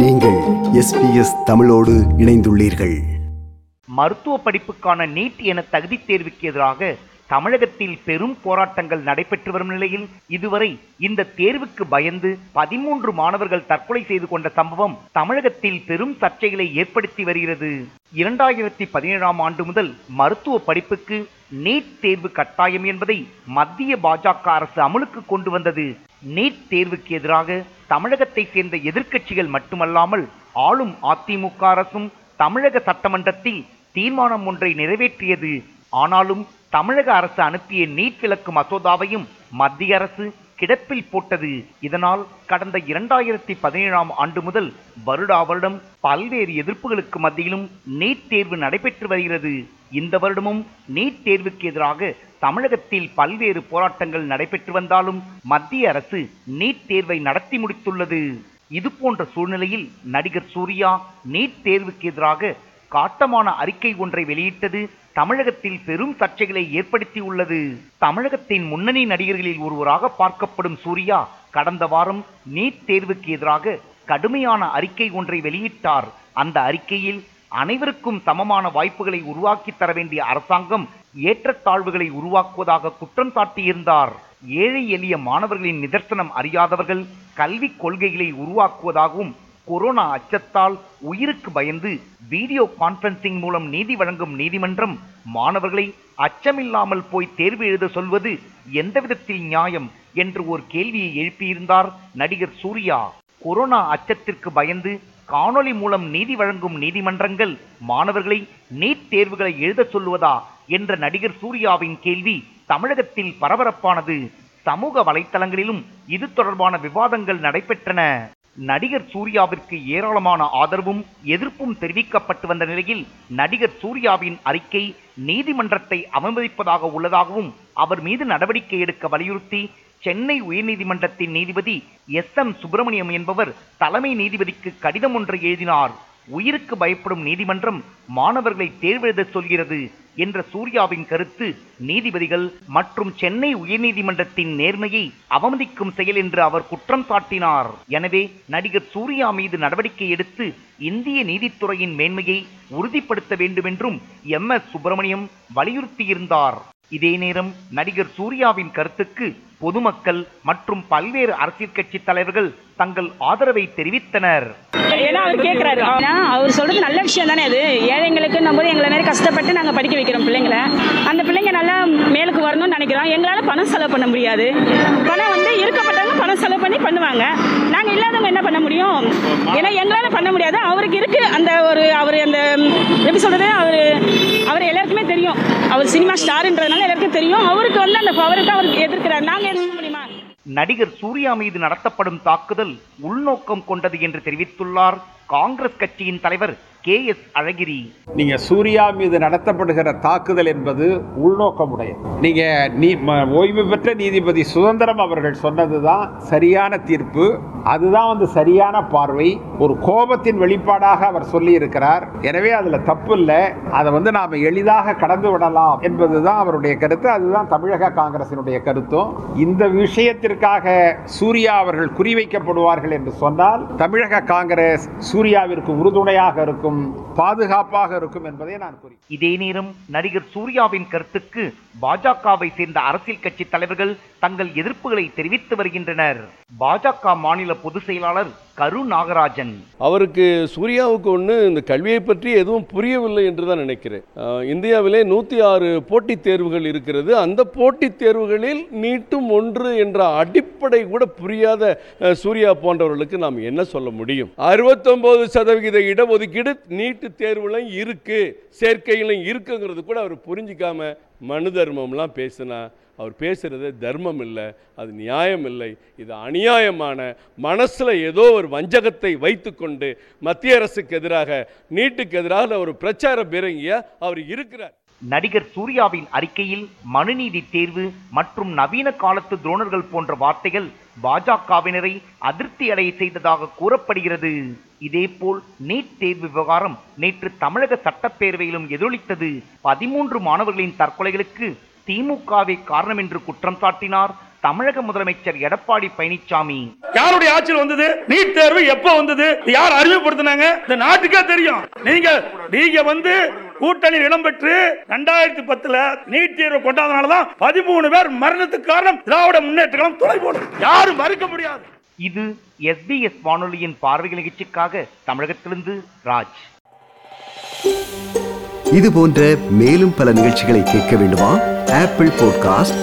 நீங்கள் எஸ்பிஎஸ் தமிழோடு இணைந்துள்ளீர்கள். மருத்துவ படிப்புக்கான நீட் என தகுதி தேர்வுக்கு எதிராக தமிழகத்தில் பெரும் போராட்டங்கள் நடைபெற்று வரும் நிலையில் இதுவரை இந்த தேர்வுக்கு பயந்து பதிமூன்று மாணவர்கள் தற்கொலை செய்து கொண்ட சம்பவம் தமிழகத்தில் பெரும் சர்ச்சைகளை ஏற்படுத்தி வருகிறது. இரண்டாயிரத்தி பதினேழாம் ஆண்டு முதல் மருத்துவ படிப்புக்கு நீட் தேர்வு கட்டாயம் என்பதை மத்திய பாஜக அரசு அமலுக்கு கொண்டு வந்தது. நீட் தேர்வுக்கு எதிராக தமிழகத்தை சேர்ந்த எதிர்க்கட்சிகள் மட்டுமல்லாமல் ஆளும் அதிமுக அரசும் தமிழக சட்டமன்றத்தில் தீர்மானம் ஒன்றை நிறைவேற்றியது. ஆனாலும் தமிழக அரசு அனுப்பிய நீட் விலக்கு மசோதாவையும் மத்திய அரசு கிடப்பில் போட்டது. இதனால் கடந்த இரண்டாயிரத்தி பதினேழாம் ஆண்டு முதல் வருடா வருடம் பல்வேறு எதிர்ப்புகளுக்கு மத்தியிலும் நீட் தேர்வு நடைபெற்று வருகிறது. இந்த வருடமும் நீட் தேர்வுக்கு எதிராக தமிழகத்தில் பல்வேறு போராட்டங்கள் நடைபெற்று வந்தாலும் மத்திய அரசு நீட் தேர்வை நடத்தி முடித்துள்ளது. இது போன்ற சூழ்நிலையில் நடிகர் சூர்யா நீட் தேர்வுக்கு எதிராக காட்டமான அறிக்கை ஒன்றை வெளியிட்டது தமிழகத்தில் பெரும் சர்ச்சைகளை ஏற்படுத்தி உள்ளது. தமிழகத்தின் முன்னணி நடிகர்களில் ஒருவராக பார்க்கப்படும் சூர்யா கடந்த வாரம் நீட் தேர்வுக்கு எதிராக கடுமையான அறிக்கை ஒன்றை வெளியிட்டார். அந்த அறிக்கையில் அனைவருக்கும் சமமான வாய்ப்புகளை உருவாக்கி தர வேண்டிய அரசாங்கம் ஏற்றத்தாழ்வுகளை உருவாக்குவதாக குற்றம் சாட்டியிருந்தார். ஏழை எளிய மாணவர்களின் நிதர்சனம் அறியாதவர்கள் கல்விக் கொள்கைகளை உருவாக்குவதாகவும் கொரோனா அச்சத்தால் உயிருக்கு பயந்து வீடியோ கான்பரன்சிங் மூலம் நீதி வழங்கும் நீதிமன்றம் மாணவர்களை அச்சமில்லாமல் போய் தேர்வு எழுத சொல்வது எந்த விதத்தில் நியாயம் என்று ஒரு கேள்வியை எழுப்பியிருந்தார் நடிகர் சூர்யா. கொரோனா அச்சத்திற்கு பயந்து காணொளி மூலம் நீதி வழங்கும் நீதிமன்றங்கள் மாணவர்களை நீட் தேர்வுகளை எழுத சொல்லுவதா என்ற நடிகர் சூர்யாவின் கேள்வி தமிழகத்தில் பரபரப்பானது. சமூக வலைத்தளங்களிலும் இது தொடர்பான விவாதங்கள் நடைபெற்றன. நடிகர் சூர்யாவிற்கு ஏராளமான ஆதரவும் எதிர்ப்பும் தெரிவிக்கப்பட்டு வந்த நிலையில் நடிகர் சூர்யாவின் அறிக்கை நீதிமன்றத்தை அவமதிப்பதாக உள்ளதாகவும் அவர் மீது நடவடிக்கை எடுக்க வலியுறுத்தி சென்னை உயர்நீதிமன்றத்தின் நீதிபதி எஸ் எம் சுப்பிரமணியம் என்பவர் தலைமை நீதிபதிக்கு கடிதம் ஒன்றை எழுதினார். உயிருக்கு பயப்படும் நீதிமன்றம் மாணவர்களை தேர்வெழுத சொல்கிறது என்ற சூர்யாவின் கருத்து நீதிபதிகள் மற்றும் சென்னை உயர்நீதிமன்றத்தின் நேர்மையை அவமதிக்கும் செயல் என்று அவர் குற்றம் சாட்டினார். எனவே நடிகர் சூர்யா மீது நடவடிக்கை எடுத்து இந்திய நீதித்துறையின் மேன்மையை உறுதிப்படுத்த வேண்டுமென்றும் எம் எஸ் சுப்பிரமணியம் வலியுறுத்தியிருந்தார். இதே நேரம் நடிகர் சூர்யாவின் கருத்துக்கு பொதுமக்கள் மற்றும் பல்வேறு அரசியல் கட்சி தலைவர்கள் தங்கள் ஆதரவை தெரிவித்தனர். ஏன்னா அவர் கேட்குறாரு ஆனா அவர் சொல்றது நல்ல விஷயம் தானே அது. ஏழைங்களுக்கு போது எங்களை மாதிரி கஷ்டப்பட்டு நாங்கள் படிக்க வைக்கிறோம் பிள்ளைங்களை. அந்த பிள்ளைங்க நல்லா மேலுக்கு வரணும்னு நினைக்கிறோம். எங்களால் பணம் செலவு பண்ண முடியாது. பணம் வந்து இருக்கப்பட்டவங்க பணம் செலவு பண்ணி பண்ணுவாங்க. நாங்கள் இல்லாதவங்க என்ன பண்ண முடியும்? ஏன்னா எங்களால் பண்ண முடியாது. அவருக்கு இருக்கு அந்த ஒரு அவர் அந்த எப்படி சொல்றது? அவர் அவர் எல்லாருக்குமே தெரியும். அவர் சினிமா ஸ்டார்ன்றதுனால எல்லாருக்கும் தெரியும். அவருக்கு வந்து அந்த பவருக்கு அவருக்கு எதிர்க்கிறார். நாங்கள் எதிர்க்க முடியுமா? நடிகர் சூர்யா மீது நடத்தப்படும் தாக்குதல் உள்நோக்கம் கொண்டது என்று தெரிவித்துள்ளார் காங்கிரஸ் கட்சியின் தலைவர் கே எஸ் அழகிரி. நீங்க சூர்யா மீது நடத்தப்படுகிற தாக்குதல் என்பது உள்நோக்கமுடையது. நீங்க ஓய்வு பெற்ற நீதிபதி சுதந்திரம் அவர்கள் சொன்னதுதான் சரியான தீர்ப்பு. அதுதான் வந்து சரியான பார்வை. ஒரு கோபத்தின் வெளிப்பாடாக அவர் சொல்லி இருக்கிறார் எனவே அதுல தப்பு இல்லை அதை வந்து நாம எளிதாக கடந்து விடலாம் என்பதுதான் அவருடைய கருத்து. அதுதான் தமிழக காங்கிரசினுடைய கருத்தும் இந்த விஷயத்திற்காக சூர்யா அவர்கள் குறிவைக்கப்படுவார்கள் என்று சொன்னால் தமிழக காங்கிரஸ் சூர்யாவிற்கு உறுதுணையாக இருக்கும் பாதுகாப்பாக இருக்கும் என்பதை நான் கூறி இதே நேரம் நடிகர் சூர்யாவின் கருத்துக்கு பாஜகவை சேர்ந்த அரசியல் கட்சி தலைவர்கள் தங்கள் எதிர்ப்புகளை தெரிவித்து வருகின்றனர். பாஜக மாநில பொதுச் செயலாளர் கரு நாகராஜன். அவருக்கு சூர்யாவுக்கு ஒன்று இந்த கல்வியை பற்றி எதுவும் புரியவில்லை என்று தான் நினைக்கிறேன். இந்தியாவிலே நூற்றி ஆறு போட்டித் தேர்வுகள் இருக்கிறது. அந்த போட்டித் தேர்வுகளில் நீட்டும் ஒன்று என்ற அடிப்படை கூட புரியாத சூர்யா போன்றவர்களுக்கு நாம் என்ன சொல்ல முடியும்? அறுபத்தொன்பது சதவிகித இடஒதுக்கீடு நீட்டு தேர்வுலையும் இருக்கு சேர்க்கையிலும் இருக்குங்கிறது கூட அவர் புரிஞ்சிக்காம மனு தர்மம்லாம் பேசினா அவர் பேசுறது தர்மம் இல்லை அது நியாயம் இல்லை. இது அநியாயமான மனசில் ஏதோ ஒரு வஞ்சகத்தை வைத்துக்கொண்டு மத்திய அரசுக்கு எதிராக நீட்டுக்கு எதிராக ஒரு பிரச்சார பீரங்கியா அவர் இருக்கிறார். நடிகர் சூர்யாவின் அறிக்கையில் மனுநீதி தேர்வு மற்றும் நவீன காலத்து துரோணர்கள் போன்ற வார்த்தைகள் பாஜகவினரை அதிருப்தி அடைய செய்ததாக கூறப்படுகிறது. இதேபோல் நீட் தேர்வு விவகாரம் நேற்று தமிழக சட்டப்பேரவையிலும் எதிரொலித்தது. பதிமூன்று மாணவர்களின் தற்கொலைகளுக்கு திமுகவே காரணம் என்று குற்றம் சாட்டினார். தமிழக முதலமைச்சர் எடப்பாடி பழனிசாமி யாருடைய ஆட்சியில் வந்தது? நீட் தேர்வு எப்ப வந்தது? யார் அறிமுகப்படுத்தினாங்க? இந்த நாட்டுக்கே தெரியும். நீங்க நீங்க வந்து கூட்டணி இடம்பெற்று ரெண்டாயிரத்தி பத்துல நீட் தேர்வு கொண்டாதனாலதான் பதிமூணு பேர் மரணத்துக்கு காரணம் திராவிட முன்னேற்ற கழகம் துணை போடும் யாரும் மறுக்க முடியாது. இது எஸ்பிஎஸ் வானொலியின் பார்வை நிகழ்ச்சிக்காக தமிழகத்திலிருந்து ராஜ். இது போன்ற மேலும் பல நிகழ்ச்சிகளை கேட்க வேண்டுமா? Apple podcast